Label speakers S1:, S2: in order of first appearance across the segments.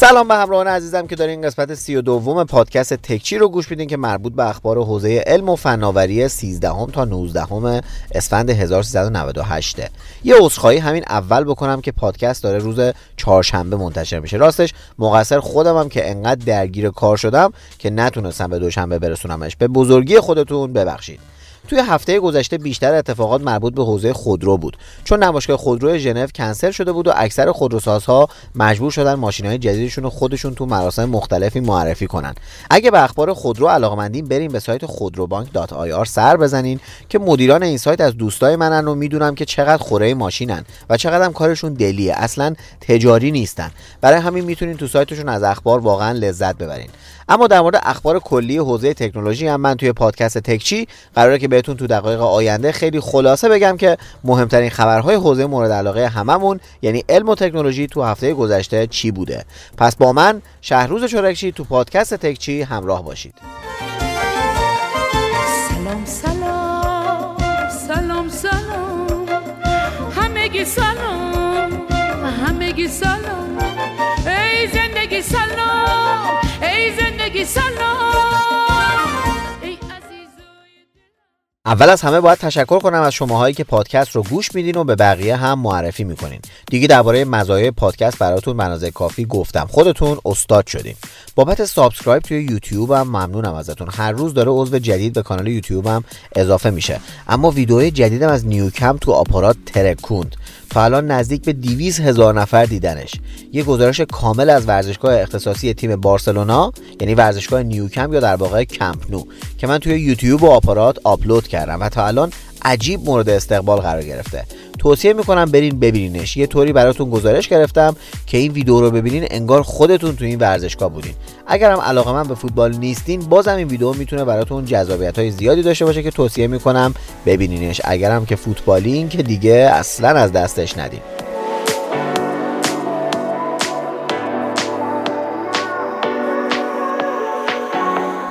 S1: سلام به همراهان عزیزم که دارین قسمت سی و دوم پادکست تکچی رو گوش میدین که مربوط به اخبار حوزه علم و فناوری 13 هم تا 19 هم اسفند 1398 یه عذرخواهی همین اول بکنم که پادکست داره روز چهارشنبه منتشر میشه. راستش مقصر خودمم که انقدر درگیر کار شدم که نتونستم به دوشنبه برسونمش. به بزرگی خودتون ببخشید. توی هفته گذشته بیشتر اتفاقات مربوط به حوزه خودرو بود. چون نمایشگاه خودرو ژنو کنسل شده بود و اکثر خودروسازها مجبور شدن ماشینهای جدیدشون رو خودشون تو مراسم مختلفی معرفی کنن. اگه به اخبار خودرو علاقمندین بریم به سایت خودروبانک.ir سر بزنین که مدیران این سایت از دوستای منن و می‌دونم که چقدر خوره ماشینن و چقدر هم کارشون دلیه. اصلا تجاری نیستن. برای همین می‌تونین تو سایتشون از اخبار واقعا لذت ببرین. اما در مورد اخبار کلی حوزه تکنولوژی هم من توی پادکست تکچی قراره که بهتون تو دقایق آینده خیلی خلاصه بگم که مهمترین خبرهای حوزه مورد علاقه هممون یعنی علم و تکنولوژی تو هفته گذشته چی بوده. پس با من شهروز چورکچی تو پادکست تکچی همراه باشید.
S2: ای زندگی سلام
S1: اول از همه باید تشکر کنم از شماهایی که پادکست رو گوش میدین و به بقیه هم معرفی می‌کنین. دیگه درباره مزایای پادکست براتون به اندازه کافی گفتم. خودتون استاد شدین. بابت subscribe توی یوتیوب هم ممنونم ازتون. هر روز داره عضو جدید به کانال یوتیوب هم اضافه میشه. اما ویدیوهای جدیدم از نیوکم تو آپارات ترکوند. تا الان نزدیک به 200 هزار نفر دیدنش. یه گزارش کامل از ورزشگاه اختصاصی تیم بارسلونا یعنی ورزشگاه نیوکم یا در واقع کمپ نو که من توی یوتیوب و آپارات آپلود کردم. و تا الان عجیب مورد استقبال قرار گرفته. توصیه می‌کنم برین ببینینش. یه طوری براتون گزارش گرفتم که این ویدیو رو ببینین انگار خودتون تو این ورزشگاه بودین. اگرم علاقه من به فوتبال نیستین بازم این ویدیو می‌تونه براتون جذابیت های زیادی داشته باشه که توصیه می‌کنم ببینینش. اگرم که فوتبالین که دیگه اصلا از دستش ندین.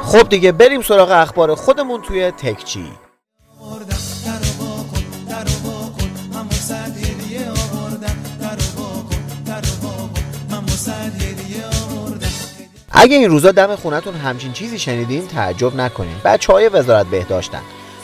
S1: خب دیگه بریم سراغ اخبار خودمون توی تکچی اگه این روزا دم خونتون همچین چیزی شنیدین تعجب نکنین. بچه های وزارت بهداشتن.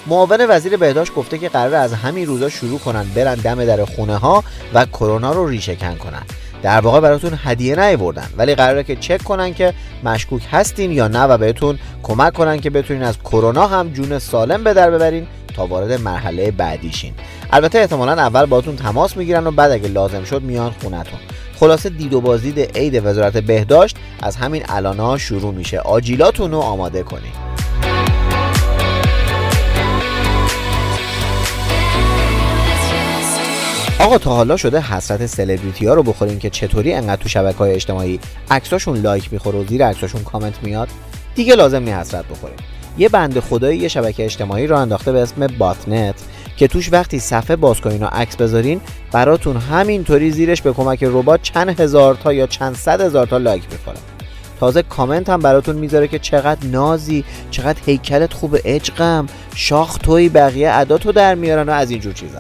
S1: معاون وزیر بهداشت گفته که قرار از همین روزا شروع کنن برن دم در خونه ها و کرونا رو ریشهکن کنن. در واقع براتون هدیه نیاوردن ولی قراره که چک کنن که مشکوک هستین یا نه و بهتون کمک کنن که بتونین از کرونا هم جون سالم به در ببرین تا وارد مرحله بعدیشین. البته احتمالا اول باهاتون تماس می‌گیرن و بعد اگه لازم شد میان خونتون. خلاصه دید و بازدید عید وزارت بهداشت از همین الانا شروع میشه. آجیلاتون رو آماده کنین آقا تا حالا شده حسرت سلبریتی ها رو بخورین که چطوری انقدر تو شبکه های اجتماعی عکساشون لایک می‌خوره و زیر عکساشون کامنت میاد؟ دیگه لازم نی حسرت بخورین. یه بنده خدایی یه شبکه اجتماعی رو انداخته به اسم Botnet که توش وقتی صفحه باز کنین و عکس بذارین براتون همینطوری زیرش به کمک ربات چند هزار تا یا چند صد هزار تا لایک می‌خوره. تازه کامنت هم براتون می‌ذاره که چقدر نازی چقدر هیکلت خوبه عشقم شاخ تویی بقیه اداتو در میارن و از اینجور چیزا.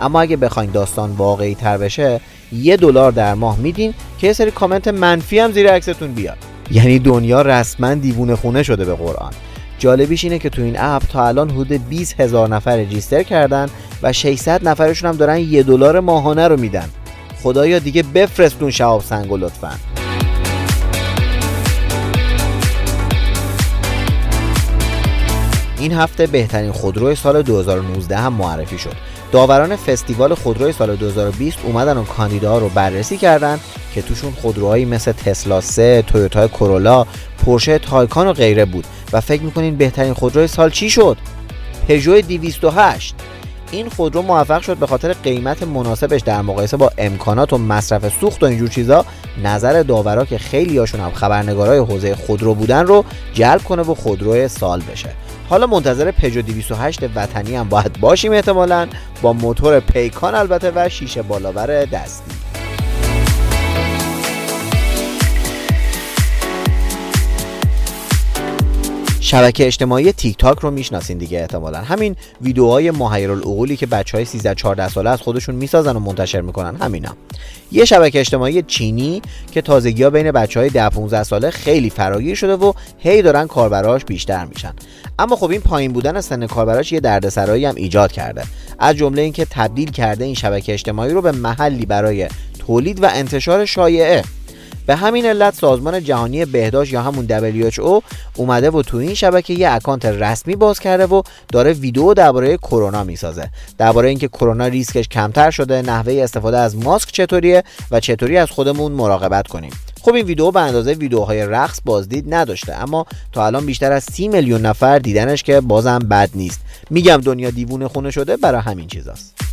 S1: اما اگه بخواین داستان واقعی تر بشه یه دلار در ماه میدین که یه سری کامنت منفی هم زیر عکستون بیاد. یعنی دنیا رسما دیوونه خونه شده به قرآن. جالبیش اینه که تو این اپ تا الان حدود 20 هزار نفر رجیستر کردن و 600 نفرشون هم دارن یه دلار ماهانه رو میدن. خدایا دیگه بفرستون شهاب سنگو لطفاً. این هفته بهترین خودرو سال 2019 هم معرفی شد. داوران فستیوال خودروی سال 2020 اومدن و کاندیداها رو بررسی کردن که توشون خودروهایی مثل تسلا 3 تویوتا کرولا پورشه تایکان و غیره بود. و فکر می‌کنین بهترین خودروی سال چی شد؟ پژو 208 این خودرو موفق شد به خاطر قیمت مناسبش در مقایسه با امکانات و مصرف سوخت و اینجور چیزا نظر داورا که خیلی هاشون هم خبرنگارای حوزه خودرو بودن رو جلب کنه و خودرو سال بشه. حالا منتظر پژو 208 وطنی هم باید باشیم احتمالا. با موتور پیکان البته و شیشه بالاور دستی. شبکه اجتماعی تیک تاک رو می‌شناسین دیگه احتمالا. همین ویدیوهای محیرالعقولی که بچه های 13 14 ساله از خودشون می‌سازن و منتشر می‌کنن همینا. یه شبکه اجتماعی چینی که تازگی ها بین بچه های 10 15 ساله خیلی فراگیر شده و هی دارن کاربراش بیشتر میشن. اما خب این پایین بودن سن کاربراش یه دردسرایی هم ایجاد کرده. از جمله اینکه تبدیل کرده این شبکه اجتماعی رو به محلی برای تولید و انتشار شایعه به همین علت سازمان جهانی بهداشت یا همون WHO اومده و تو این شبکه یه اکانت رسمی باز کرده و داره ویدیو درباره کرونا می‌سازه. درباره اینکه کرونا ریسکش کمتر شده نحوه استفاده از ماسک چطوریه و چطوری از خودمون مراقبت کنیم. خب این ویدیو به اندازه ویدیوهای رقص بازدید نداشته اما تا الان بیشتر از سی میلیون نفر دیدنش که بازم بد نیست. میگم دنیا دیوونه خونه شده برای همین چیزاست.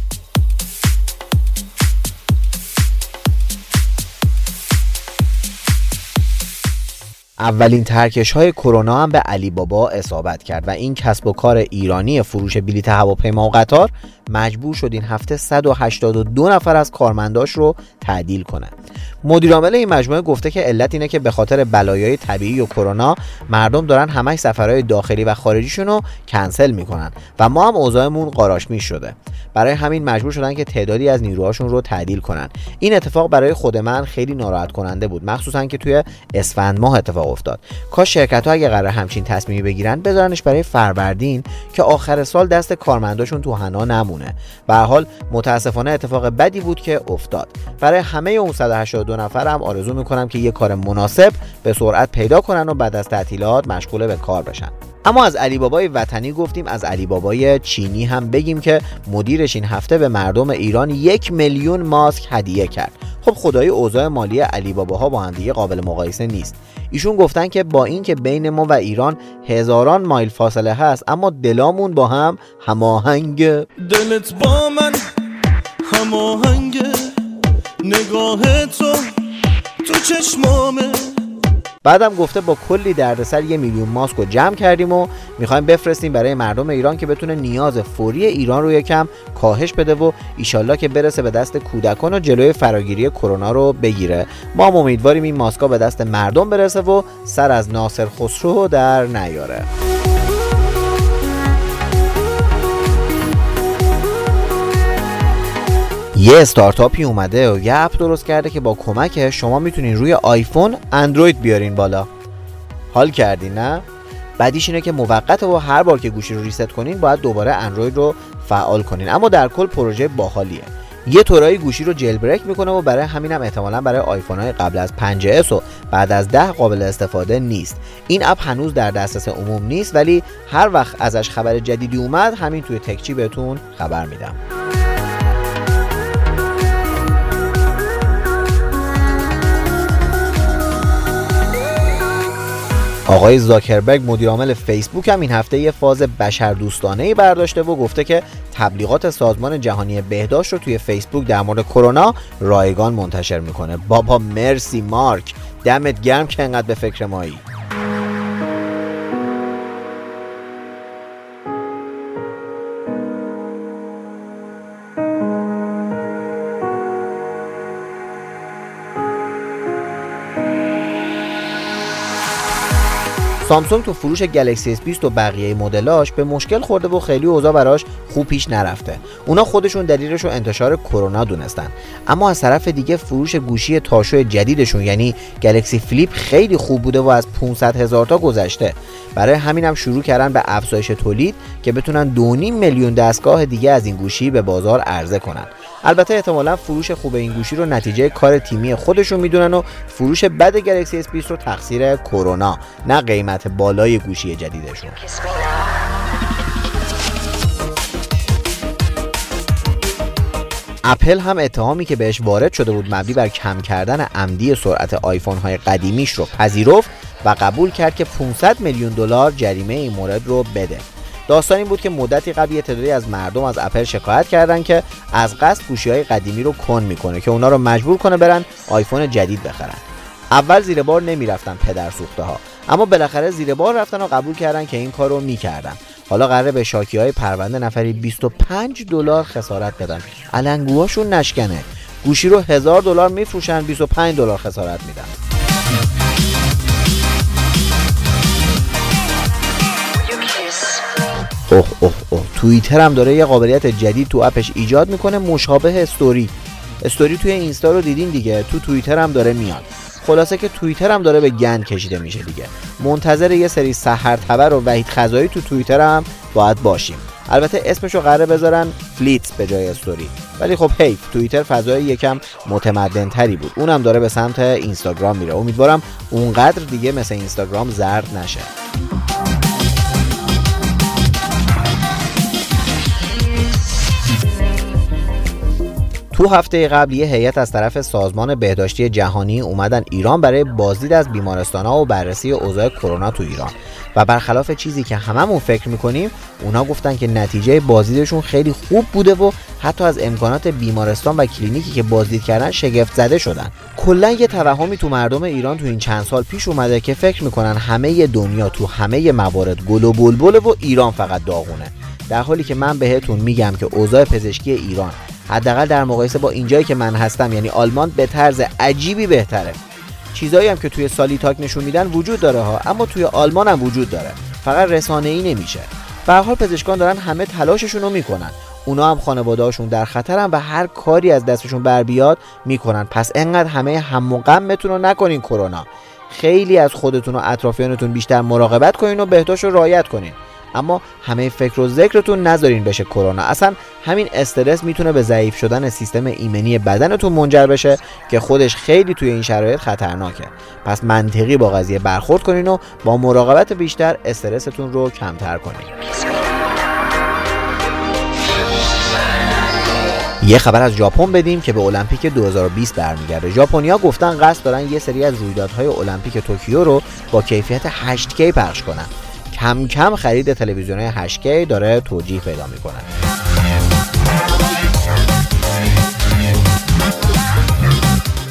S1: اولین ترکش های کرونا هم به علی بابا اصابت کرد و این کسب و کار ایرانی فروش بلیت هواپیما و قطار مجبور شد این هفته 182 نفر از کارمنداش رو تعدیل کنه. مدیرعامل این مجموعه گفته که علت اینه که به خاطر بلایای طبیعی و کرونا مردم دارن همش سفرهای داخلی و خارجیشون رو کنسل می‌کنن و ما هم اوضاعمون قاراشمی شده. برای همین مجبور شدن که تعدادی از نیروهاشون رو تعدیل کنن. این اتفاق برای خود من خیلی ناراحت کننده بود مخصوصا که توی اسفند ماه اتفاق افتاد. کاش شرکت ها اگه قرار همچین تصمیمی بگیرن بذارنش برای فروردین که آخر سال دست کارمنداشون تو حنا نمونه به حال متاسفانه اتفاق بدی بود که افتاد. برای همه اون 182 نفر هم آرزو می‌کنم که یه کار مناسب به سرعت پیدا کنن و بعد از تعطیلات مشغول به کار بشن. اما از علی بابای وطنی گفتیم از علی بابای چینی هم بگیم که مدیرش این هفته به مردم ایران یک میلیون ماسک هدیه کرد. خب خدای اوضاع مالی علی باباها با هم دیگه قابل مقایسه نیست. ایشون گفتن که با اینکه بین ما و ایران هزاران مایل فاصله هست اما دلامون با هم هماهنگ
S3: دلت با من هماهنگ نگاه تو تو چشمامه.
S1: بعدم گفته با کلی دردسر یه میلیون ماسک رو جمع کردیم و می‌خوایم بفرستیم برای مردم ایران که بتونه نیاز فوری ایران رو یکم کاهش بده و ایشالله که برسه به دست کودکان و جلوی فراگیری کرونا رو بگیره. ما امیدواریم این ماسکا به دست مردم برسه و سر از ناصر خسرو در نیاره. یه استارتاپی اومده و یه اپ درست کرده که با کمک شما می‌تونین روی آیفون اندروید بیارین بالا. حال کردین نه؟ بعدیش اینه که موقت و هر بار که گوشی رو ریست کنین باید دوباره اندروید رو فعال کنین. اما در کل پروژه باحالیه. یه طورایی گوشی رو جل بریک می‌کنه و برای همین هم احتمالا برای آیفون های قبل از 5S و بعد از 10 قابل استفاده نیست. این اپ هنوز در دسترس عموم نیست ولی هر وقت ازش خبر جدیدی اومد همین توی تکچی بهتون خبر میدم. آقای زاکربرگ مدیرعامل فیسبوک هم این هفته یه فاز بشردوستانه ای برداشته و گفته که تبلیغات سازمان جهانی بهداشت رو توی فیسبوک در مورد کرونا رایگان منتشر می‌کنه. بابا مرسی مارک. دمت گرم که انقدر به فکر مایی. سامسونگ تو فروش گلکسی S20 و بقیه مدلاش به مشکل خورده و خیلی اوضاع براش خوب پیش نرفته. اونا خودشون دلیلش رو انتشار کرونا دونستن. اما از طرف دیگه فروش گوشی تاشو جدیدشون یعنی گلکسی فلیپ خیلی خوب بوده و از 500 هزار تا گذشته. برای همین هم شروع کردن به افزایش تولید که بتونن 2.5 میلیون دستگاه دیگه از این گوشی به بازار عرضه کنن. البته احتمالا فروش خوب این گوشی رو نتیجه کار تیمی خودشون می‌دونن و فروش بد گلکسی S20 رو تقصیر کرونا نه قیمت بالای گوشی جدیدشون. اپل هم اتهامی که بهش وارد شده بود مبنی بر کم کردن عمدی سرعت آیفون های قدیمیش رو پذیرفت و قبول کرد که 500 میلیون دلار جریمه این مورد رو بده. داستان این بود که مدتی قبل یه تعدادی از مردم از اپل شکایت کردن که از قصد گوشی های قدیمی رو کن می‌کنه که اونا رو مجبور کنه برن آیفون جدید بخرن. اول زیر بار نمی‌رفتن پدر سوخته ها اما بالاخره زیر بار رفتن و قبول کردن که این کار رو می‌کردن. حالا قراره به شاکی های پرونده نفری 25 دلار خسارت بدن. علنگوهاشون نشکنه. گوشی رو هزار دلار میفروشن 25 دلار خسارت میدن. اوه اوه اوه. توییتر هم داره یه قابلیت جدید تو اپش ایجاد می‌کنه مشابه استوری. استوری توی اینستا رو دیدین دیگه؟ تو توییتر هم داره میاد. خلاصه که توییتر هم داره به گند کشیده میشه دیگه. منتظر یه سری سحر تبر و وحید خزایی تو توییتر هم باید باشیم. البته اسمشو قراره بذارن فلیت به جای استوری. ولی خب هی توییتر فضای یکم متمدن تری بود. اونم داره به سمت اینستاگرام میره. امیدوارم اونقدر دیگه مثل اینستاگرام زرد نشه. تو هفته قبل یه هیئت از طرف سازمان بهداشتی جهانی اومدن ایران برای بازدید از بیمارستانها و بررسی اوضاع کرونا تو ایران. و برخلاف چیزی که هممون فکر می‌کنیم اونا گفتن که نتیجه بازدیدشون خیلی خوب بوده و حتی از امکانات بیمارستان و کلینیکی که بازدید کردن شگفت زده شدن. کلا یه توهمی تو مردم ایران تو این چند سال پیش اومده که فکر می‌کنن همه دنیا تو همه موارد گل و بلبل و ایران فقط داغونه. در حالی که من بهتون میگم که اوضاع پزشکی ایران حداقل در مقایسه با اینجایی که من هستم یعنی آلمان به طرز عجیبی بهتره. چیزایی هم که توی سالی تاک نشون میدن وجود داره ها اما توی آلمان هم وجود داره. فقط رسانه ای نمیشه. به حال پزشکان دارن همه تلاششون رو می‌کنن. اونا هم خانواده‌هاشون در خطرن و هر کاری از دستشون بر بیاد می‌کنن. پس انقدر همه هم و غمتون رو نکنین کرونا. خیلی از خودتون و اطرافیانتون بیشتر مراقبت کنین و بهداشت رو رعایت کنین. اما همه فکر و ذکرتون نذارین بشه کرونا. اصلا همین استرس می‌تونه به ضعیف شدن سیستم ایمنی بدنتون منجر بشه که خودش خیلی توی این شرایط خطرناکه. پس منطقی با قضیه برخورد کنین و با مراقبت بیشتر استرستون رو کمتر کنین. یه خبر از ژاپن بدیم که به المپیک 2020 برمیگرده. ژاپنیا گفتن قصد دارن یه سری از رویدادهای المپیک توکیو رو با کیفیت 8K پخش کنن. کم خرید تلویزیون 8K داره توجیه پیدا می‌کنه.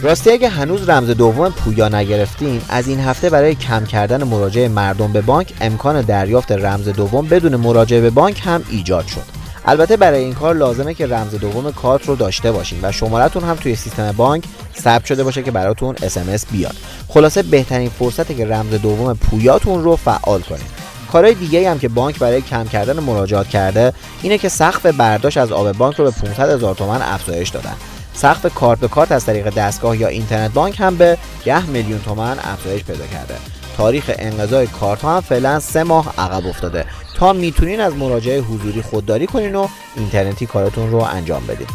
S1: راستی اگه هنوز رمز دوم پویا نگرفتین از این هفته برای کم کردن مراجعه مردم به بانک امکان دریافت رمز دوم بدون مراجعه به بانک هم ایجاد شد. البته برای این کار لازمه که رمز دوم کارت رو داشته باشین و شمارتون هم توی سیستم بانک ثبت شده باشه که براتون اس بیاد. خلاصه بهترین فرصته که رمز دوم پویاتون رو فعال کنید کارهای دیگه هم که بانک برای کم کردن مراجعات کرده اینه که سقف برداشت از آب بانک رو به 500 هزار تومن افزایش دادن. سقف کارت به کارت از طریق دستگاه یا اینترنت بانک هم به 10 میلیون تومن افزایش پیدا کرده. تاریخ انقضای کارت ها هم فعلا سه ماه عقب افتاده. تا می‌تونین از مراجعه حضوری خودداری کنین و اینترنتی کارتون رو انجام بدین.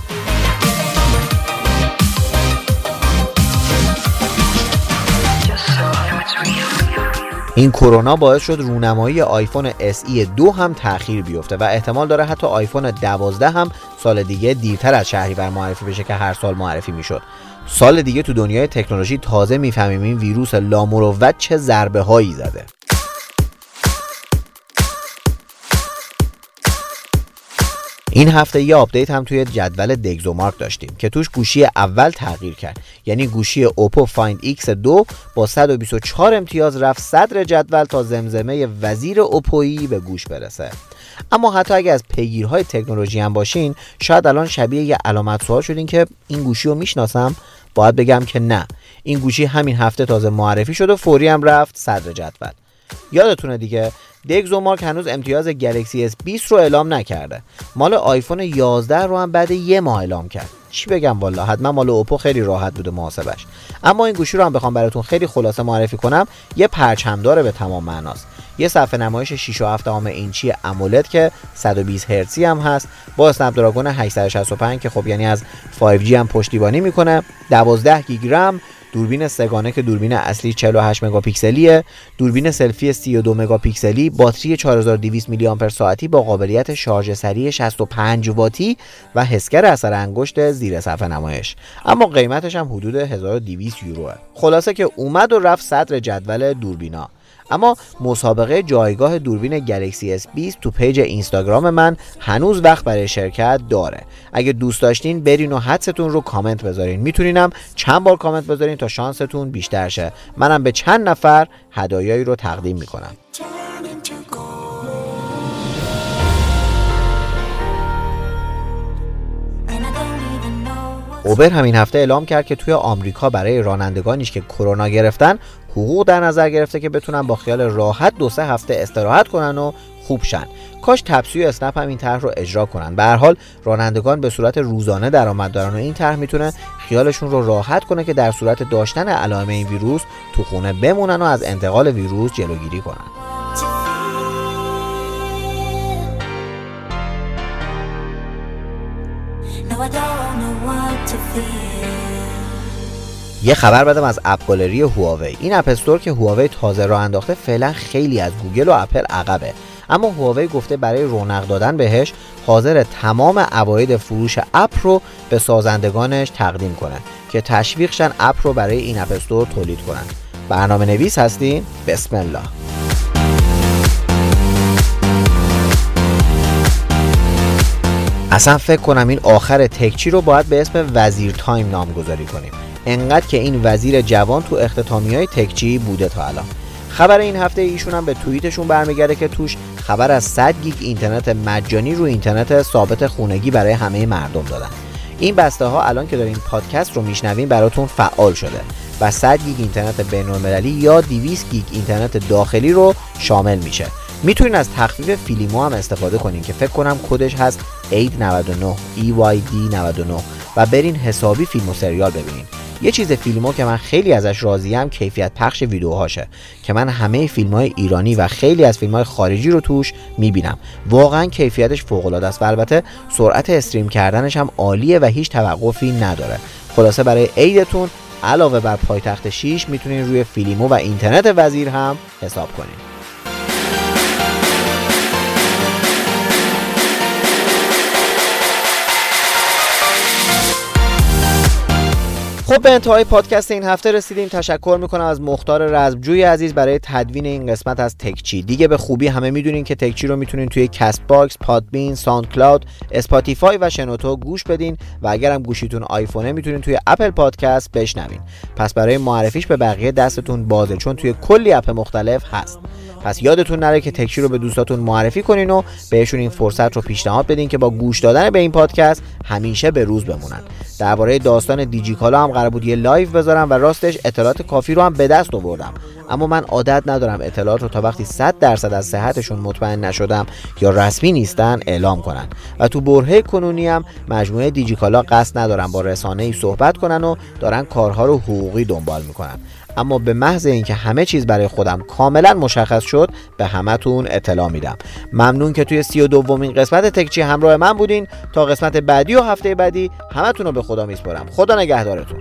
S1: این کرونا باعث شد رونمایی آیفون SE دو هم تاخیر بیفته و احتمال داره حتی آیفون 12 هم سال دیگه دیرتر از شهریور معرفی بشه که هر سال معرفی می‌شد. سال دیگه تو دنیای تکنولوژی تازه می‌فهمیم این ویروس لامروت چه ضربه هایی زده. این هفته یه آپدیت هم توی جدول DxOMark داشتیم که توش گوشی اول تغییر کرد. یعنی گوشی Oppo Find X2 با 124 امتیاز رفت صدر جدول تا زمزمه وزیر اوپویی به گوش برسه. اما حتی اگه از پیگیرهای تکنولوژی هم باشین شاید الان شبیه یه علامت سوال شدین که این گوشی رو می‌شناسم؟ باید بگم که نه. این گوشی همین هفته تازه معرفی شد و فوری هم رفت صدر جدول. یادتونه دیگه دگزومارک هنوز امتیاز گلکسی S20 رو اعلام نکرده. مال آیفون 11 رو هم بعد یه ماه اعلام کرد. چی بگم والا حتما مال اوپو خیلی راحت بوده محاسبش. اما این گوشی رو هم بخوام براتون خیلی خلاصه معرفی کنم یه پرچمدار به تمام معناست. یه صفحه نمایش 6 و 7 اینچی AMOLED که 120 هرتزی هم هست با Snapdragon 865 که خب یعنی از 5G هم پشتیبانی می‌کنه 12 گیگ رم دوربین سه گانه که دوربین اصلی 48 مگاپیکسلیه. دوربین سلفی 32 مگاپیکسلی باتری 4200 میلی آمپر ساعتی با قابلیت شارژ سریع 65 واتی و حسگر اثر انگشت زیر صفحه نمایش. اما قیمتش هم حدود 1200 یوروه. خلاصه که اومد و رفت صدر جدول دوربینا. اما مسابقه جایگاه دوربین Galaxy S20 تو پیج اینستاگرام من هنوز وقت برای شرکت داره. اگه دوست داشتین برین و حدستون رو کامنت بذارین. میتونینم چند بار کامنت بذارین تا شانستون بیشتر شه. منم به چند نفر هدایایی رو تقدیم می‌کنم. اوبر همین هفته اعلام کرد که توی آمریکا برای رانندگانیش که کرونا گرفتن حقوق در نظر گرفته که بتونن با خیال راحت دو سه هفته استراحت کنن و خوب شن. کاش تپسی و اسنپ هم این طرح رو اجرا کنن. به هر حال رانندگان به صورت روزانه درآمد دارن و این طرح می‌تونه خیالشون رو راحت کنه که در صورت داشتن علائم این ویروس تو خونه بمونن و از انتقال ویروس جلوگیری کنن.
S4: I don't know what to feel.
S1: یه خبر بدم از AppGallery هواوی این app store که هواوی تازه راه انداخته فعلا خیلی از گوگل و اپل عقبه. اما هواوی گفته برای رونق دادن بهش حاضره تمام عواید فروش app رو به سازندگانش تقدیم کنه که تشویق شن app رو برای این app store تولید کنن. برنامه نویس هستین؟ بسم الله. اصلا فکر کنم این آخر تکچی رو باید به اسم وزیر time نامگذاری کنیم. انقدر که این وزیر جوان تو اختتامیه های تکچی بوده تا الان. خبر این هفته ایشون هم به توییتشون برمیگرده که توش خبر از 100 گیگ اینترنت مجانی رو اینترنت ثابت خونگی برای همه مردم دادن. این بسته ها الان که دارین پادکست رو میشنوین براتون فعال شده و 100 گیگ اینترنت بین‌المللی یا 200 گیگ اینترنت داخلی رو شامل میشه. می‌تونین از تخفیف فیلیمو هم استفاده کنین که فکر کنم کدش هست AID 99 EYD 99 و برین حسابی فیلم و سریال ببینین. یه چیز فیلمو که من خیلی ازش راضیم کیفیت پخش ویدیوهاشه که من همه فیلم های ایرانی و خیلی از فیلم های خارجی رو توش می‌بینم. واقعا کیفیتش فوق العاده است و البته سرعت استریم کردنش هم عالیه و هیچ توقفی نداره. خلاصه برای عیدتون علاوه بر پایتخت 6 می‌تونین روی فیلیمو و اینترنت وزیر هم حساب کنین. خب به انتهای پادکست این هفته رسیدیم. تشکر می‌کنم از مختار رزمجوی عزیز برای تدوین این قسمت از تکچی. دیگه به خوبی همه می‌دونین که تکچی رو می‌تونین توی Castbox، Podbean، SoundCloud، Spotify و شنوتو گوش بدین و اگر هم گوشیتون آیفونه می‌تونین توی Apple Podcast بشنوین. پس برای معرفیش به بقیه دستتون بازه چون توی کلی اپ مختلف هست. پس یادتون نره که تکچی رو به دوستاتون معرفی کنین و بهشون این فرصت رو پیشنهاد بدین که با گوش دادن به این پادکست همیشه به روز بمونن. درباره داستان دیجیکالا هم قرار بود یه live بذارم و راستش اطلاعات کافی رو هم به دست آوردم. اما من عادت ندارم اطلاعات رو تا وقتی 100 درصد از صحتشون مطمئن نشدم یا رسمی نیستن اعلام کنم. و تو برهه کنونی هم مجموعه دیجیکالا قصد ندارن با رسانه ای صحبت کنن و دارن کارها رو حقوقی دنبال می‌کنن. اما به محض اینکه همه چیز برای خودم کاملا مشخص شد به همتون اطلاع میدم. ممنون که توی سی و دومین قسمت تکچی همراه من بودین. تا قسمت بعدی و هفته بعدی همتون رو به خدا میسپارم. خدا نگهدارتون.